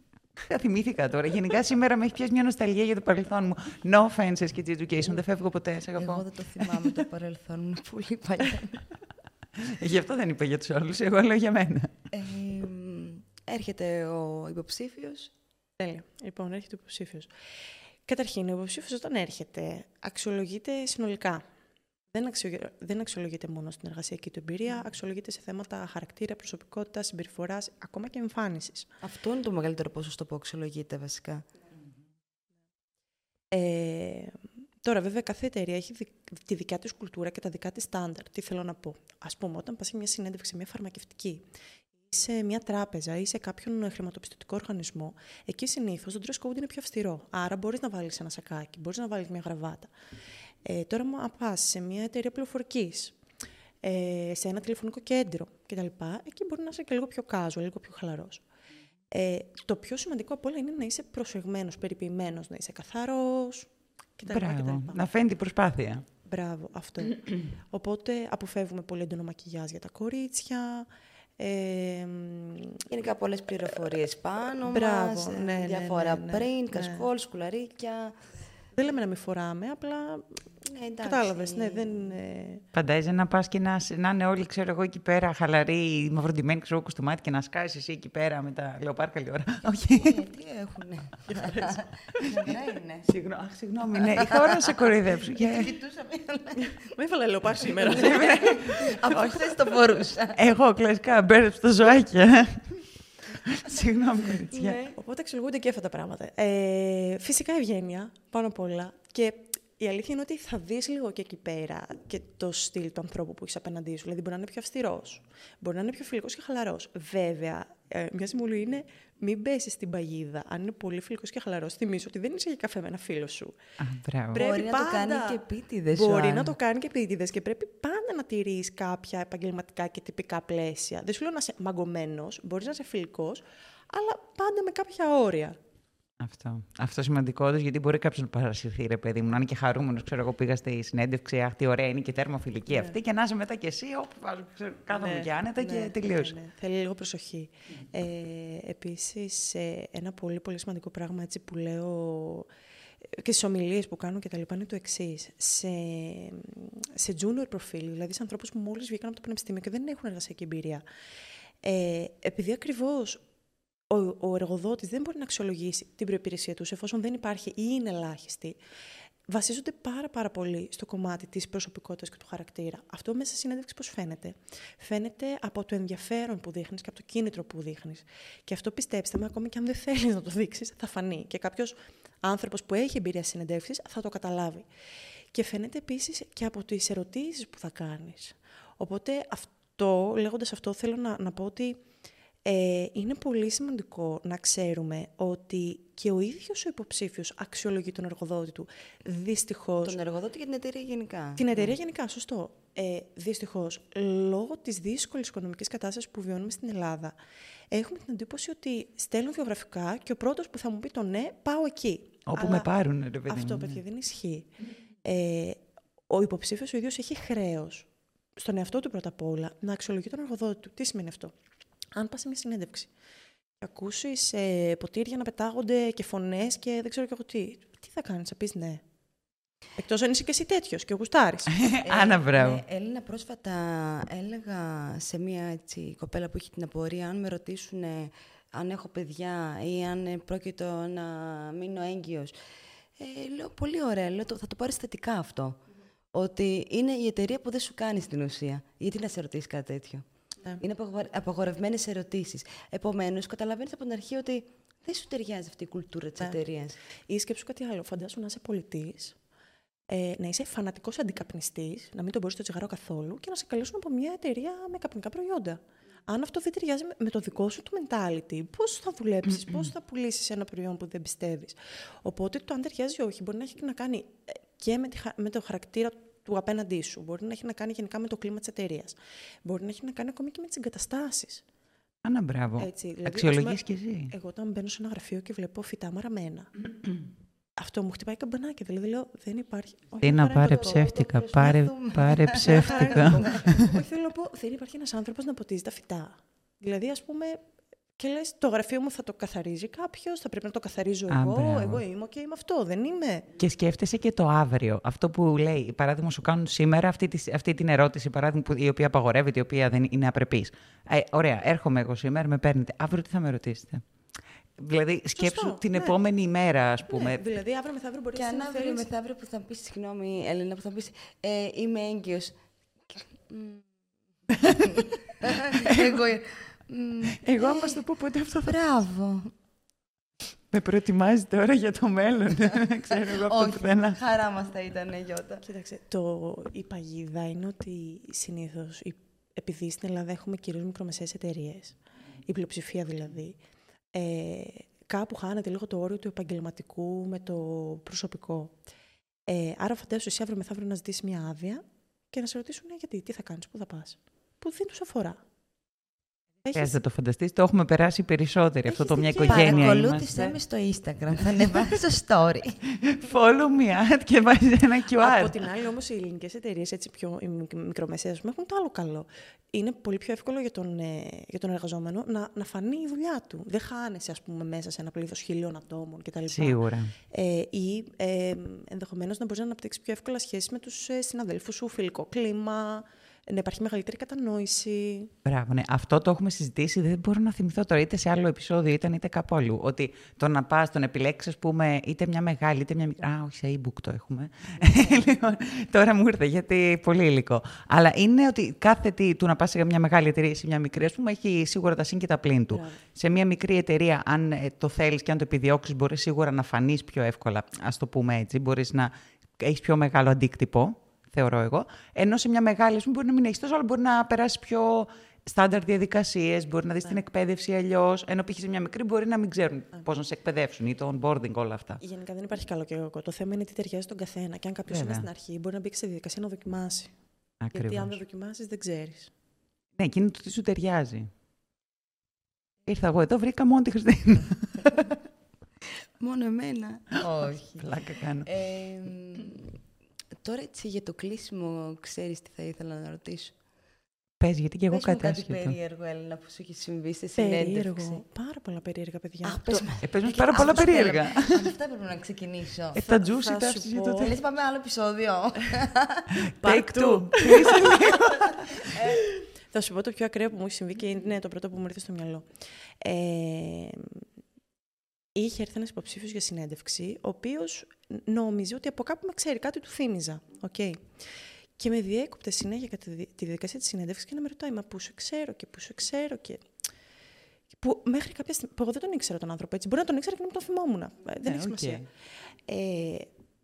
B: Θυμήθηκα τώρα. Γενικά σήμερα με έχει πιάσει μια νοσταλγία για το παρελθόν μου. No offenses και education. Δεν φεύγω ποτέ. Σε
C: Εγώ
B: αγαπώ.
C: δεν το θυμάμαι το παρελθόν μου, είναι πολύ παλιά.
B: Γι' αυτό δεν είπα για τους άλλους. Εγώ λέω για μένα.
C: Ε, μ, έρχεται ο υποψήφιος.
A: Τέλεια. Λοιπόν, έρχεται ο υποψήφιος. Καταρχήν, ο υποψήφιος όταν έρχεται, αξιολογείται συνολικά. Δεν, αξιο... δεν αξιολογείται μόνο στην εργασιακή του εμπειρία, αξιολογείται σε θέματα χαρακτήρα, προσωπικότητας, συμπεριφοράς, ακόμα και εμφάνισης.
C: Αυτό είναι το μεγαλύτερο ποσοστό που αξιολογείται βασικά.
A: Ε, τώρα, βέβαια, κάθε εταιρεία έχει δι- τη δικιά της κουλτούρα και τα δικά της στάνταρ. Τι θέλω να πω; Ας πούμε, όταν πας σε μια συνέντευξη, σε μια φαρμακευτική, ή σε μια τράπεζα ή σε κάποιον χρηματοπιστωτικό οργανισμό, εκεί συνήθως το dress code είναι πιο αυστηρό. Άρα μπορείς να βάλεις ένα σακάκι, μπορείς να βάλεις μια γραβάτα. Ε, τώρα, αν πας σε μια εταιρεία πληροφορικής, ε, σε ένα τηλεφωνικό κέντρο κτλ. Εκεί μπορεί να είσαι και λίγο πιο casual, λίγο πιο χαλαρός. Ε, το πιο σημαντικό από όλα είναι να είσαι προσεγμένος, περιποιημένος, να είσαι καθαρός κτλ.
B: Μπράβο.
A: κτλ.
B: Να φαίνει την προσπάθεια.
A: Μπράβο, αυτό. (clears throat) Οπότε αποφεύγουμε πολύ έντονο μακιγιάζ για τα κορίτσια. Ε, μ,
C: Γενικά πολλές πληροφορίες πάνω
A: Μπράβο,
C: μας, ε,
A: ναι, ναι,
C: διάφορα
A: ναι, ναι,
C: πριν,
A: ναι.
C: κασκόλ, σκουλαρίκια.
A: Δεν λέμε να μην φοράμε, απλά
C: Ναι, εντάξει.
A: κατάλαβες, ναι, δεν είναι...
B: Φαντάζεσαι να πας και να, να είναι όλοι, ξέρω εγώ, εκεί πέρα χαλαροί, μαυροντημένοι, ξέρω εγώ, κουστούμάτι και να σκάσεις εσύ εκεί πέρα με τα λεοπάρ καλή ώρα. Όχι.
C: Ε, τι έχουνε; Ναι, είναι.
B: Συγγνώμη, αχ, συγγνώμη, ναι. Είχα ώρα να σε κοροϊδέψω. Για-
A: Με έβαλα λεοπάρ σήμερα. (laughs)
C: Από χθες το μπορούσα.
B: Εγώ κλασικά μπέρδεψα το ζωάκι. Ε. (laughs) Συγγνώμη, κοριτσιά.
A: Ναι, οπότε αξιολογούνται και αυτά τα πράγματα. Ε, φυσικά ευγένεια, πάνω απ' όλα. Και η αλήθεια είναι ότι θα δεις λίγο και εκεί πέρα και το στυλ του ανθρώπου που έχεις απέναντί σου. Δηλαδή, μπορεί να είναι πιο αυστηρός, μπορεί να είναι πιο φιλικός και χαλαρός. Βέβαια, ε, μια συμβουλή είναι μην πέσει στην παγίδα. Αν είναι πολύ φιλικός και χαλαρός, θυμίσω ότι δεν είσαι για καφέ με ένα φίλο σου.
B: Α, μπράβο.
A: Πρέπει
C: Μπορεί να το κάνει
A: πάντα-
C: και επίτηδες ο
A: Μπορεί να
C: άλλος.
A: το κάνει και επίτηδες και πρέπει πάντα να τηρείς κάποια επαγγελματικά και τυπικά πλαίσια. Δεν σου λέω να είσαι μαγκωμένος, μπορείς να είσαι φιλικός, αλλά πάντα με κάποια όρια.
B: Αυτό. Αυτό σημαντικό γιατί μπορεί κάποιος να παρασυρθεί, ρε παιδί μου, να είναι και χαρούμενος. Ξέρω, εγώ πήγα στη συνέντευξη, αχ, τι ωραία είναι και τέρμοφιλική ναι. αυτή, και να είσαι μετά κι εσύ, όπου κάθομαι ναι, και άνετα ναι, και τελείωσε. Ναι, ναι.
A: Θέλει λίγο προσοχή. Ε, Επίσης, ε, ένα πολύ πολύ σημαντικό πράγμα έτσι, που λέω και στις ομιλίες που κάνω και τα λοιπά είναι το εξής. Σε, σε junior προφίλ, δηλαδή σε ανθρώπους που μόλις βγήκαν από το πανεπιστήμιο και δεν έχουν εργασιακή εμπειρία, ε, επειδή ακριβώς ο, ο εργοδότης δεν μπορεί να αξιολογήσει την προπηρεσία τους εφόσον δεν υπάρχει ή είναι ελάχιστη, βασίζονται πάρα πάρα πολύ στο κομμάτι της προσωπικότητας και του χαρακτήρα. Αυτό μέσα στη συνέντευξη πώς φαίνεται; Φαίνεται από το ενδιαφέρον που δείχνεις και από το κίνητρο που δείχνεις. Και αυτό πιστέψτε με, ακόμη και αν δεν (laughs) θέλεις να το δείξεις, θα φανεί. Και κάποιος άνθρωπος που έχει εμπειρία στις συνεντεύξεις θα το καταλάβει. Και φαίνεται επίσης και από τις ερωτήσεις που θα κάνεις. Οπότε αυτό, λέγοντας αυτό, θέλω να, να πω ότι ε, είναι πολύ σημαντικό να ξέρουμε ότι και ο ίδιος ο υποψήφιος αξιολογεί τον εργοδότη του. Δυστυχώς...
C: Τον εργοδότη και την εταιρεία γενικά.
A: Την εταιρεία γενικά, σωστό. Ε, δυστυχώς, λόγω της δύσκολης οικονομικής κατάστασης που βιώνουμε στην Ελλάδα, έχουμε την εντύπωση ότι στέλνουν βιογραφικά και ο πρώτος που θα μου πει το ναι, πάω εκεί.
B: Όπου με πάρουν, ρε παιδί
A: Αυτό, παιδιά, δεν ισχύει. Ε, ο υποψήφιος ο ίδιος έχει χρέος στον εαυτό του πρώτα απ' όλα να αξιολογεί τον εργοδότη του. Τι σημαίνει αυτό; Αν πας σε μια συνέντευξη και ακούσεις ε, ποτήρια να πετάγονται και φωνές και δεν ξέρω και εγώ τι, τι θα κάνεις, θα πεις ναι. Εκτός αν είσαι και εσύ τέτοιος και ο Γουστάρη. (laughs)
B: Άννα, μπράβο.
C: Ε, Έλληνα, πρόσφατα έλεγα σε μια έτσι, κοπέλα που έχει την απορία, αν με ρωτήσουν αν έχω παιδιά ή αν πρόκειτο να μείνω έγκυος. Ε, λέω, πολύ ωραία, λέω, θα το πάρεις θετικά αυτό. Ότι είναι η εταιρεία που δεν σου κάνει στην ουσία. Γιατί να σε ρωτήσει κάτι τέτοιο. Ναι. Είναι απαγορευμένες ερωτήσεις. Επομένως, καταλαβαίνεις από την αρχή ότι δεν σου ταιριάζει αυτή η κουλτούρα της ναι. εταιρείας.
A: Ή σκέψου κάτι άλλο. Φαντάσου να είσαι πολιτής, ε, να είσαι φανατικός αντικαπνιστής, να μην τον μπορείς το τσιγάρο καθόλου και να σε καλέσουν από μια εταιρεία με καπνικά προϊόντα. Αν αυτό δεν ταιριάζει με το δικό σου το mentality, πώς θα δουλέψεις, (clears throat) πώς θα πουλήσεις ένα προϊόν που δεν πιστεύεις; Οπότε το αν ταιριάζει ή όχι μπορεί να έχει να κάνει ε, και με, με το χαρακτήρα του απέναντί σου. Μπορεί να έχει να κάνει γενικά με το κλίμα τη εταιρεία. Μπορεί να έχει να κάνει ακόμη και με τι εγκαταστάσει.
B: Άνα, μπράβο. δηλαδή, Αξιολογείς και εσύ.
A: Εγώ όταν μπαίνω σε ένα γραφείο και βλέπω φυτά μαραμένα, αυτό μου χτυπάει καμπανάκι. Δηλαδή λέω, δεν υπάρχει.
B: Τι να πάρε ψεύτικα. Πάρε, πάρε ψεύτικα.
A: Όχι, θέλω να πω, δεν υπάρχει ένα άνθρωπο να ποτίζει τα φυτά. Δηλαδή, α πούμε, και λες, το γραφείο μου θα το καθαρίζει κάποιος, θα πρέπει να το καθαρίζω εγώ. Εγώ είμαι και είμαι αυτό, δεν είμαι.
B: Και σκέφτεσαι και το αύριο. Αυτό που λέει, παράδειγμα, σου κάνουν σήμερα αυτή, τη, αυτή την ερώτηση, παράδειγμα, που, η οποία απαγορεύεται, η οποία δεν είναι απρεπής. Ε, ωραία, έρχομαι εγώ σήμερα, με παίρνετε. Αύριο τι θα με ρωτήσετε; Δηλαδή, σκέψου την ναι. επόμενη ημέρα, ας ναι, πούμε. Ναι,
A: δηλαδή, αύριο μεθαύριο μπορείς
C: και να. Και αν αύριο μεθαύριο που θα πεις, συγγνώμη, Έλενα, που θα πεις ε, Είμαι έγκυος. (laughs)
B: εγώ. Εγώ άμα το πω ποτέ αυτό θα...
C: Μπράβο.
B: Με προετοιμάζει τώρα για το μέλλον. (laughs) Ξέρω εγώ αυτό που
C: δεν Χαρά μας θα ήταν, Γιώτα.
A: Κοίταξε, το, η παγίδα είναι ότι συνήθως, επειδή στην Ελλάδα έχουμε κυρίως μικρομεσαίες εταιρείες, η πλειοψηφία δηλαδή, ε, κάπου χάνεται λίγο το όριο του επαγγελματικού με το προσωπικό. Ε, άρα φαντάζομαι εσύ αύριο μεθαύριο να ζητήσεις μια άδεια και να σε ρωτήσουν γιατί, τι θα κάνεις, πού θα πας. Που δεν τους αφορά.
B: Έχεις... να το φανταστείς, το έχουμε περάσει περισσότεροι. Αυτό το μια οικογένεια
C: Παρακολούθησέ με στο Instagram, θα ανεβάσει το story. (laughs)
B: Follow me out και βάζει ένα QR.
A: Από την άλλη όμως οι ελληνικές εταιρείες, έτσι πιο μικρομεσαίες, έχουν το άλλο καλό. Είναι πολύ πιο εύκολο για τον, ε, για τον εργαζόμενο να, να φανεί η δουλειά του. Δεν χάνεσαι, ας πούμε, μέσα σε ένα πλήθος χιλίων ατόμων κτλ.
B: Σίγουρα.
A: Ε, ή ε, ενδεχομένως να μπορείς να αναπτύξεις πιο εύκολα σχέσεις με τους ε, συναδέλφους σου, φιλικό κλίμα, να υπάρχει μεγαλύτερη κατανόηση.
B: Μπράβο, ναι. Αυτό το έχουμε συζητήσει. Δεν μπορώ να θυμηθώ τώρα, είτε σε άλλο επεισόδιο, είτε, είτε κάπου αλλού. Ότι το να πας, τον επιλέξεις, ας πούμε, είτε μια μεγάλη, είτε μια μικρή. Α, όχι, σε e-book το έχουμε. (laughs) λοιπόν, τώρα μου ήρθε, γιατί πολύ υλικό. Αλλά είναι ότι κάθε τι του να πας σε μια μεγάλη εταιρεία ή σε μια μικρή, ας πούμε, έχει σίγουρα τα συν και τα πλήν του. Σε μια μικρή εταιρεία, αν ε, το θέλεις και αν το επιδιώξεις, μπορείς σίγουρα να φανείς πιο εύκολα, ας το πούμε έτσι. Μπορείς να έχεις πιο μεγάλο αντίκτυπο θεωρώ εγώ. Ενώ σε μια μεγάλη, μπορεί να μην έχεις τόσο, αλλά μπορεί να περάσεις πιο στάνταρ διαδικασίες, μπορεί να δεις την ναι. εκπαίδευση αλλιώς. Ενώ π.χ. σε μια μικρή μπορεί να μην ξέρουν ναι. πώς να σε εκπαιδεύσουν ή το onboarding, όλα αυτά.
A: Γενικά δεν υπάρχει καλό και κακό. Το θέμα είναι τι ταιριάζει τον καθένα. Και αν κάποιος είναι στην αρχή, μπορεί να μπει σε διαδικασία να δοκιμάσει. Ακριβώς. Γιατί αν δεν δοκιμάσεις, δεν ξέρεις.
B: Ναι, εκείνο το τι σου ταιριάζει. Ήρθα εγώ εδώ, βρήκα μόνο τη Χριστίνα. (laughs)
C: Μόνο εμένα. Όχι.
B: Πλάκα κάνω.
C: Ε, τώρα έτσι για το κλείσιμο, ξέρεις τι θα ήθελα να ρωτήσω.
B: Πες, γιατί και εγώ
C: Πες μου
B: κάτι
C: κάτι
B: άσχετο.
C: περίεργο, Έλληνα, που σου έχει συμβεί στη συνέντευξη.
A: Περίεργο. Πάρα πολλά περίεργα, παιδιά.
C: Αχ, πες μου.
B: Ε, πες μας
C: Ε,
B: πάρα πολλά
C: αυτό
B: περίεργα.
C: θέλω. (laughs) Από αυτά έπρεπε να ξεκινήσω.
B: Ε, τα juicy
A: θα
B: τα
A: σου
B: αυτή
A: πω.
B: το τέλος.
C: Θέλεις πάμε άλλο επεισόδιο. (laughs)
B: Take two. (laughs)
A: Θα σου πω το πιο ακραίο που μου έχει συμβεί και είναι το πρώτο που μου ήρθε στο μυαλό. Ε, είχε έρθει ένας υποψήφιος για συνέντευξη, ο οποίος νόμιζε ότι από κάπου με ξέρει, κάτι του θύμιζα. Okay. Και με διέκοπτε συνέχεια κατά τη τη διαδικασία της συνέντευξης και να με ρωτάει, Μα πού σε ξέρω και πού σε ξέρω. Και... Που μέχρι κάποια στιγμή. που εγώ δεν τον ήξερα τον άνθρωπο έτσι. Μπορεί να τον ήξερα και να μην τον θυμόμουν. Ε, Δεν
B: Ε,
A: έχει
B: οκ.
A: σημασία. Ε,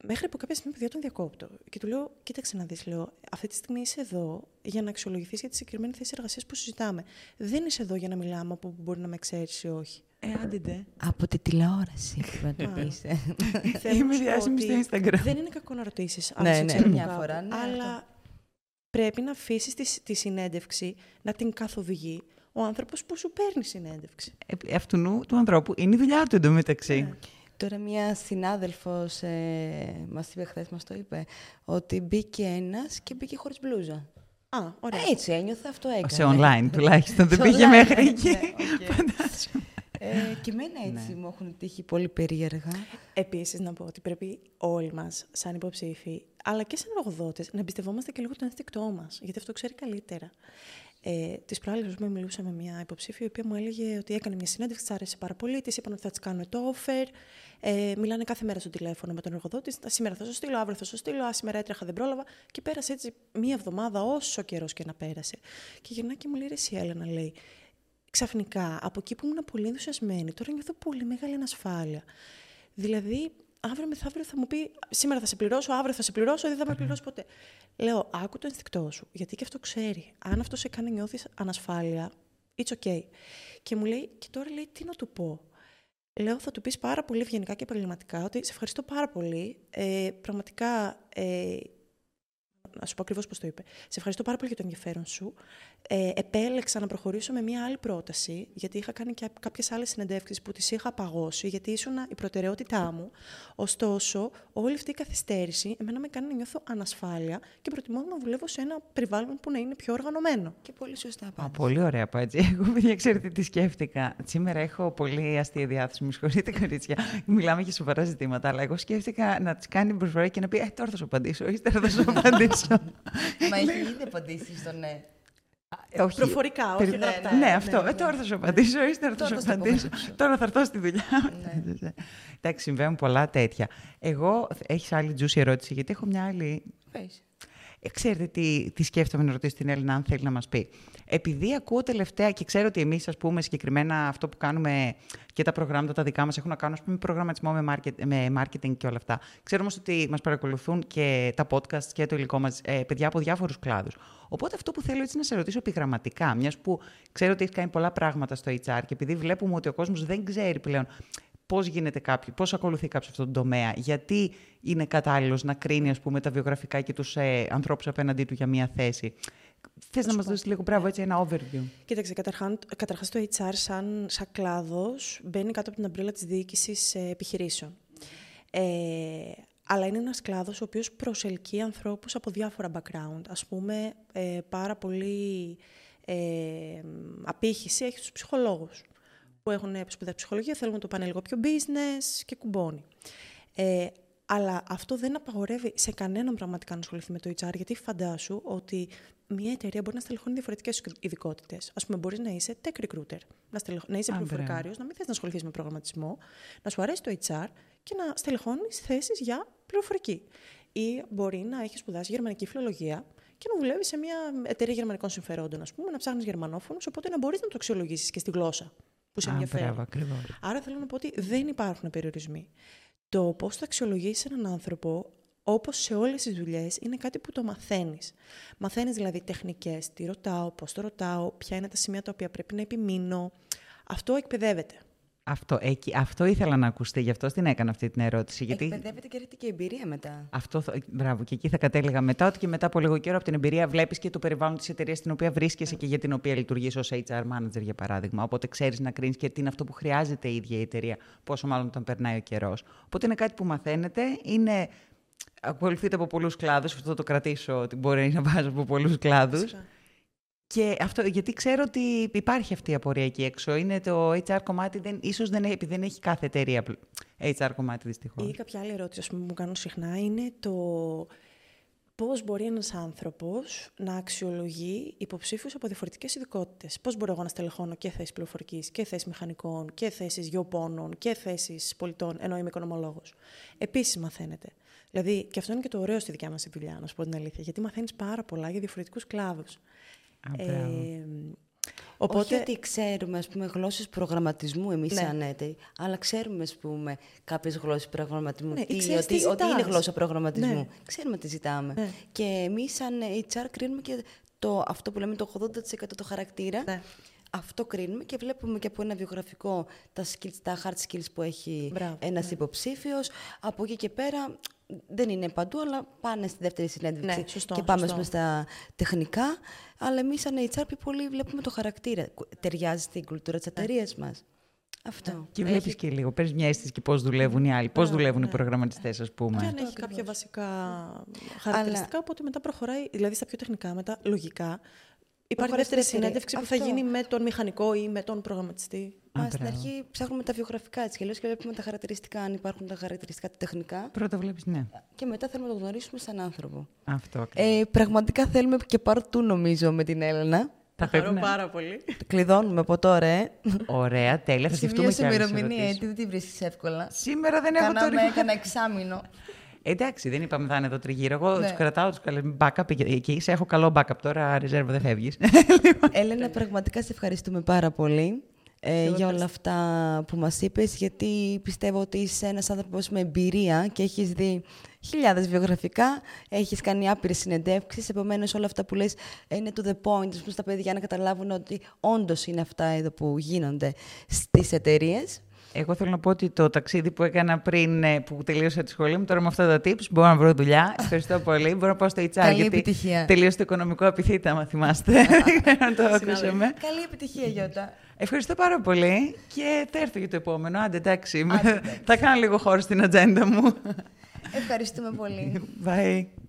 A: μέχρι που κάποια στιγμή, παιδιά, τον διακόπτω. Και του λέω: Κοίταξε να δεις, λέω, αυτή τη στιγμή είσαι εδώ για να αξιολογηθείς για τη συγκεκριμένη θέση εργασίας που συζητάμε. Δεν είσαι εδώ για να μιλάμε από που μπορεί να με ξέρεις ή όχι.
B: Ε, άντε ντε.
C: Από τη τηλεόραση πρέπει να
A: Α.
C: το είσαι.
A: Θέλω
B: Είμαι
A: να σου πω
B: διάσημη στο
A: ότι
B: Instagram.
A: Δεν είναι κακό να ρωτήσεις.
C: Ναι, ναι, μια φορά, ναι,
A: αλλά πρέπει να αφήσεις τη, τη συνέντευξη να την καθοδηγεί ο άνθρωπος που σου παίρνει συνέντευξη.
B: Ε, αυτού νου του ανθρώπου είναι η δουλειά του εντωμεταξύ.
A: Ναι.
C: Τώρα μια συνάδελφος ε, μας είπε χθες, μας το είπε, ότι μπήκε ένας και μπήκε χωρίς μπλούζα.
A: Α, ωραία.
C: Έτσι ένιωθε, αυτό έκανε.
B: Σε online (laughs) τουλάχιστον. Δεν
C: Σε
B: πήγε
C: online,
B: μέχρι
C: ναι,
B: εκεί.
C: οκ.
B: Φαντάζομαι.
C: Ε, και εμένα έτσι μου έχουν τύχει πολύ περίεργα.
A: Επίσης, να πω ότι πρέπει όλοι μας, σαν υποψήφοι, αλλά και σαν εργοδότες, να εμπιστευόμαστε και λίγο το ένστικτό μας, γιατί αυτό ξέρει καλύτερα. Ε, τις προάλλες, ας πούμε, μιλούσα με μια υποψήφια, η οποία μου έλεγε ότι έκανε μια συνέντευξη, της άρεσε πάρα πολύ, της είπαν ότι θα της κάνουν το offer. Ε, μιλάνε κάθε μέρα στο τηλέφωνο με τον εργοδότη. «Α, Σήμερα θα σου στείλω, αύριο θα σου στείλω. Α, σήμερα έτρεχα, δεν πρόλαβα. Και πέρασε έτσι μία εβδομάδα, όσο καιρός και να πέρασε. Και γυρνάει και μου λέει: «Ρε Εσύ, Έλενα, λέει, ξαφνικά από εκεί που ήμουν πολύ ενθουσιασμένη, τώρα νιώθω πολύ μεγάλη ανασφάλεια. Δηλαδή, αύριο μεθαύριο θα μου πει: Σήμερα θα σε πληρώσω, αύριο θα σε πληρώσω, δεν θα με πληρώσει ποτέ. Λέω: Άκου το ενστικτό σου, γιατί και αυτό ξέρει. Αν αυτό σε κάνει νιώθεις ανασφάλεια, it's okay. Και μου λέει: Και τώρα λέει: Τι να του πω. Λέω: Θα του πεις πάρα πολύ ευγενικά και επαγγελματικά ότι σε ευχαριστώ πάρα πολύ. Ε, πραγματικά. Ε, να σου πω ακριβώς πώς το είπε. Σε ευχαριστώ πάρα πολύ για το ενδιαφέρον σου. Ε, επέλεξα να προχωρήσω με μια άλλη πρόταση, γιατί είχα κάνει και κάποιες άλλες συνεντεύξεις που τις είχα παγώσει, γιατί ήσουν η προτεραιότητά μου. Ωστόσο, όλη αυτή η καθυστέρηση εμένα με κάνει να νιώθω ανασφάλεια και προτιμώ να δουλεύω σε ένα περιβάλλον που να είναι πιο οργανωμένο.
C: Και πολύ σωστά
B: Α,
C: απάντησες.
B: πολύ ωραία απάντηση. (laughs) Εγώ, παιδιά, ξέρετε τι σκέφτηκα. Σήμερα έχω πολύ αστεία διάθεση. Με συγχωρείτε, κορίτσια. Μιλάμε για σοβαρά ζητήματα. Αλλά εγώ σκέφτηκα να τη κάνει προσφορά και να πει: Ε, τώρα θα σου απαντήσω. Ύστερα θα σου (laughs) απαντήσω.
C: Μα έχει ήδη απαντήσει στο ναι.
B: Ε, όχι.
A: Προφορικά, όχι
B: Περι-
A: γραπτά.
B: Ναι,
A: Ναι,
B: αυτό.
A: ναι.
B: Ε, τώρα θα σου απαντήσω, ύστερα θα
C: Τώρα
B: σου
C: στο
B: απαντήσω.
C: επόμενο
B: Τώρα θα έρθω στη δουλειά.
C: Ναι.
B: Εντάξει, συμβαίνουν πολλά τέτοια. Εγώ, έχεις άλλη juicy ερώτηση, γιατί έχω μια άλλη
C: Πες.
B: Ε, Ξέρετε τι, τι σκέφτομαι να ρωτήσω την Έλληνα, αν θέλει να μας πει. Επειδή ακούω τελευταία και ξέρω ότι εμείς, ας πούμε, συγκεκριμένα αυτό που κάνουμε και τα προγράμματα τα δικά μας έχουν να κάνουν, ας πούμε, προγραμματισμό με, market, με marketing και όλα αυτά. Ξέρω όμως ότι μας παρακολουθούν και τα podcast και το υλικό μας ε, παιδιά από διάφορους κλάδους. Οπότε αυτό που θέλω έτσι να σε ρωτήσω επιγραμματικά, μιας που ξέρω ότι έχει κάνει πολλά πράγματα στο HR και επειδή βλέπουμε ότι ο κόσμος δεν ξέρει πλέον πώς γίνεται κάποιο, πώς ακολουθεί κάποιος αυτόν τον τομέα, γιατί είναι κατάλληλος να κρίνει ας πούμε, τα βιογραφικά και τους ε, ανθρώπους απέναντί του για μία θέση. Θες να
A: σου
B: μας
A: πω.
B: δώσεις λίγο μπράβο, έτσι ένα overview.
A: Κοίταξε, καταρχά, καταρχάς το HR σαν, σαν κλάδος μπαίνει κάτω από την αμπρίλα της διοίκησης ε, επιχειρήσεων. Ε, αλλά είναι ένας κλάδος ο οποίος προσελκύει ανθρώπους από διάφορα background. Ας πούμε, ε, πάρα πολύ ε, απήχηση έχει στους ψυχολόγους που έχουν σπουδάσει ψυχολογία, θέλουν να το πάνε λίγο πιο business και κουμπώνει. Ε, αλλά αυτό δεν απαγορεύει σε κανέναν πραγματικά να ασχοληθεί με το HR, γιατί φαντάσου ότι μια εταιρεία μπορεί να στελεχώνει διαφορετικές ειδικότητες. Α πούμε, μπορείς να είσαι tech recruiter, να, στελεχ... να είσαι
B: Α,
A: πληροφορικάριος, να μην θες να ασχοληθείς με προγραμματισμό, να σου αρέσει το HR και να στελεχώνει θέσεις για πληροφορική. Ή μπορεί να έχεις σπουδάσει γερμανική φιλολογία και να δουλεύεις σε μια εταιρεία γερμανικών συμφερόντων, ας πούμε, να ψάχνεις γερμανόφωνους, οπότε να μπορείς να το αξιολογήσεις και στη γλώσσα που σε
B: Α,
A: ενδιαφέρει.
B: μπράβο, ακριβώς.
A: Άρα θέλω να πω ότι δεν υπάρχουν περιορισμοί. Το πώς θα αξιολογήσεις έναν άνθρωπο, όπως σε όλες τις δουλειές, είναι κάτι που το μαθαίνεις. Μαθαίνεις δηλαδή τεχνικές, τι ρωτάω, πώς το ρωτάω, ποια είναι τα σημεία τα οποία πρέπει να επιμείνω. Αυτό εκπαιδεύεται.
B: Αυτό, εκεί, αυτό ήθελα να ακουστεί, γι' αυτό την έκανα αυτή την ερώτηση. Γιατί...
C: Εκπαιδεύεται και έχετε και εμπειρία μετά.
B: Αυτό, θα... μπράβο, και εκεί θα κατέληγα μετά, ότι και μετά από λίγο καιρό από την εμπειρία βλέπεις και το περιβάλλον της εταιρείας στην οποία βρίσκεσαι και για την οποία λειτουργείς ως HR manager, για παράδειγμα. Οπότε ξέρεις να κρίνεις και τι είναι αυτό που χρειάζεται η ίδια η εταιρεία, πόσο μάλλον όταν περνάει ο καιρός. Οπότε είναι κάτι που μαθαίνετε, είναι ακολουθείται από πολλούς κλάδους. Αυτό το κρατήσω ότι μπορεί να βάζει από πολλούς κλάδους. Και αυτό, γιατί ξέρω ότι υπάρχει αυτή η απορία εκεί έξω. Είναι το HR κομμάτι, δεν, ίσως δεν, έχει, δεν έχει κάθε εταιρεία HR κομμάτι δυστυχώς.
A: Ή κάποια άλλη ερώτηση που μου κάνουν συχνά είναι το πώς μπορεί ένας άνθρωπος να αξιολογεί υποψήφιους από διαφορετικές ειδικότητες. Πώς μπορώ εγώ να στελεχώνω και θέσεις πληροφορικής και θέσεις μηχανικών και θέσεις γεωπόνων και θέσεις πολιτών, ενώ είμαι οικονομολόγος. Επίσης μαθαίνετε. Δηλαδή, και αυτό είναι και το ωραίο στη δικιά μας δουλειά, να σου πω την αλήθεια, γιατί μαθαίνεις πάρα πολλά για διαφορετικούς κλάδους.
C: Ε, οπότε... Όχι ότι ξέρουμε ας πούμε, γλώσσες προγραμματισμού εμείς ναι. σαν έτεροι, αλλά ξέρουμε ας πούμε, κάποιες γλώσσες προγραμματισμού. Ναι, τι, ότι, τι ότι είναι γλώσσα προγραμματισμού. Ναι. Ξέρουμε τι ζητάμε. Ναι. Και εμείς σαν HR κρίνουμε και το, αυτό που λέμε το 80% το χαρακτήρα. Ναι. Αυτό κρίνουμε και βλέπουμε και από ένα βιογραφικό τα, skills, τα hard skills που έχει ένα ένας ναι. υποψήφιος. Από εκεί και πέρα δεν είναι παντού, αλλά πάνε στη δεύτερη συνέντευξη ναι, σωστό, και πάμε σωστό. στα τεχνικά. Αλλά εμείς, σαν HR, πιο πολύ βλέπουμε το χαρακτήρα. Ταιριάζει στην κουλτούρα της εταιρείας ναι. μας. Αυτό. Ναι.
B: Και βλέπεις έχει... και λίγο, παίρνεις μια αίσθηση και πώς δουλεύουν οι άλλοι, πώς δουλεύουν ναι. οι προγραμματιστές, ας πούμε.
A: Και αν έχει κάποια βασικά χαρακτηριστικά, Αλλά... οπότε μετά προχωράει, δηλαδή στα πιο τεχνικά, μετά λογικά. Υπάρχει δεύτερη συνέντευξη που θα γίνει με τον μηχανικό ή με τον προγραμματιστή.
C: Μα στην αρχή ψάχνουμε τα βιογραφικά έτσι και και βλέπουμε τα χαρακτηριστικά, αν υπάρχουν τα χαρακτηριστικά τεχνικά.
B: Πρώτα βλέπεις, ναι.
C: Και μετά θέλουμε να το γνωρίσουμε σαν άνθρωπο.
B: Αυτό
C: ε, πραγματικά θέλουμε και πάρτου, νομίζω, με την Έλενα.
A: Θα χαρώ ναι. πάρα πολύ.
C: Κλειδώνουμε από τώρα, ε.
B: Ωραία, τέλεια. Θα σκεφτούμε
C: και άλλες ημερομηνία, έτσι δεν τη βρίσκεις εύκολα.
B: Σήμερα δεν έχω
C: το ρημάδι. έκανα εξάμεινο.
B: Εντάξει, δεν είπαμε θα είναι εδώ τριγύρω. Εγώ ναι. τους κρατάω τους καλέ backup εκεί. Σε έχω καλό backup τώρα, reserve δεν φεύγεις. (laughs)
C: Έλενα, πραγματικά σε ευχαριστούμε πάρα πολύ ε, για όλα αυτά που μας είπες, γιατί πιστεύω ότι είσαι ένας άνθρωπος με εμπειρία και έχεις δει χιλιάδες βιογραφικά, έχεις κάνει άπειρες συνεντεύξεις, επομένως όλα αυτά που λες είναι to the point, στα παιδιά να καταλάβουν ότι όντως είναι αυτά εδώ που γίνονται στις εταιρείες.
B: Εγώ θέλω να πω ότι το ταξίδι που έκανα πριν ε, που τελείωσα τη σχολή μου, τώρα με αυτά τα tips μπορώ να βρω δουλειά. (laughs) Ευχαριστώ πολύ. Μπορώ να πάω στο HR
C: Καλή γιατί επιτυχία.
B: τελείωσε το οικονομικό επιθύτα, αν θυμάστε. (laughs) να το ακούσαμε.
C: Καλή επιτυχία, Γιώτα.
B: Ευχαριστώ πάρα πολύ και θα έρθω για το επόμενο. Άντε, εντάξει. (laughs) θα κάνω λίγο χώρο στην ατζέντα μου.
C: Ευχαριστούμε πολύ.
B: Bye.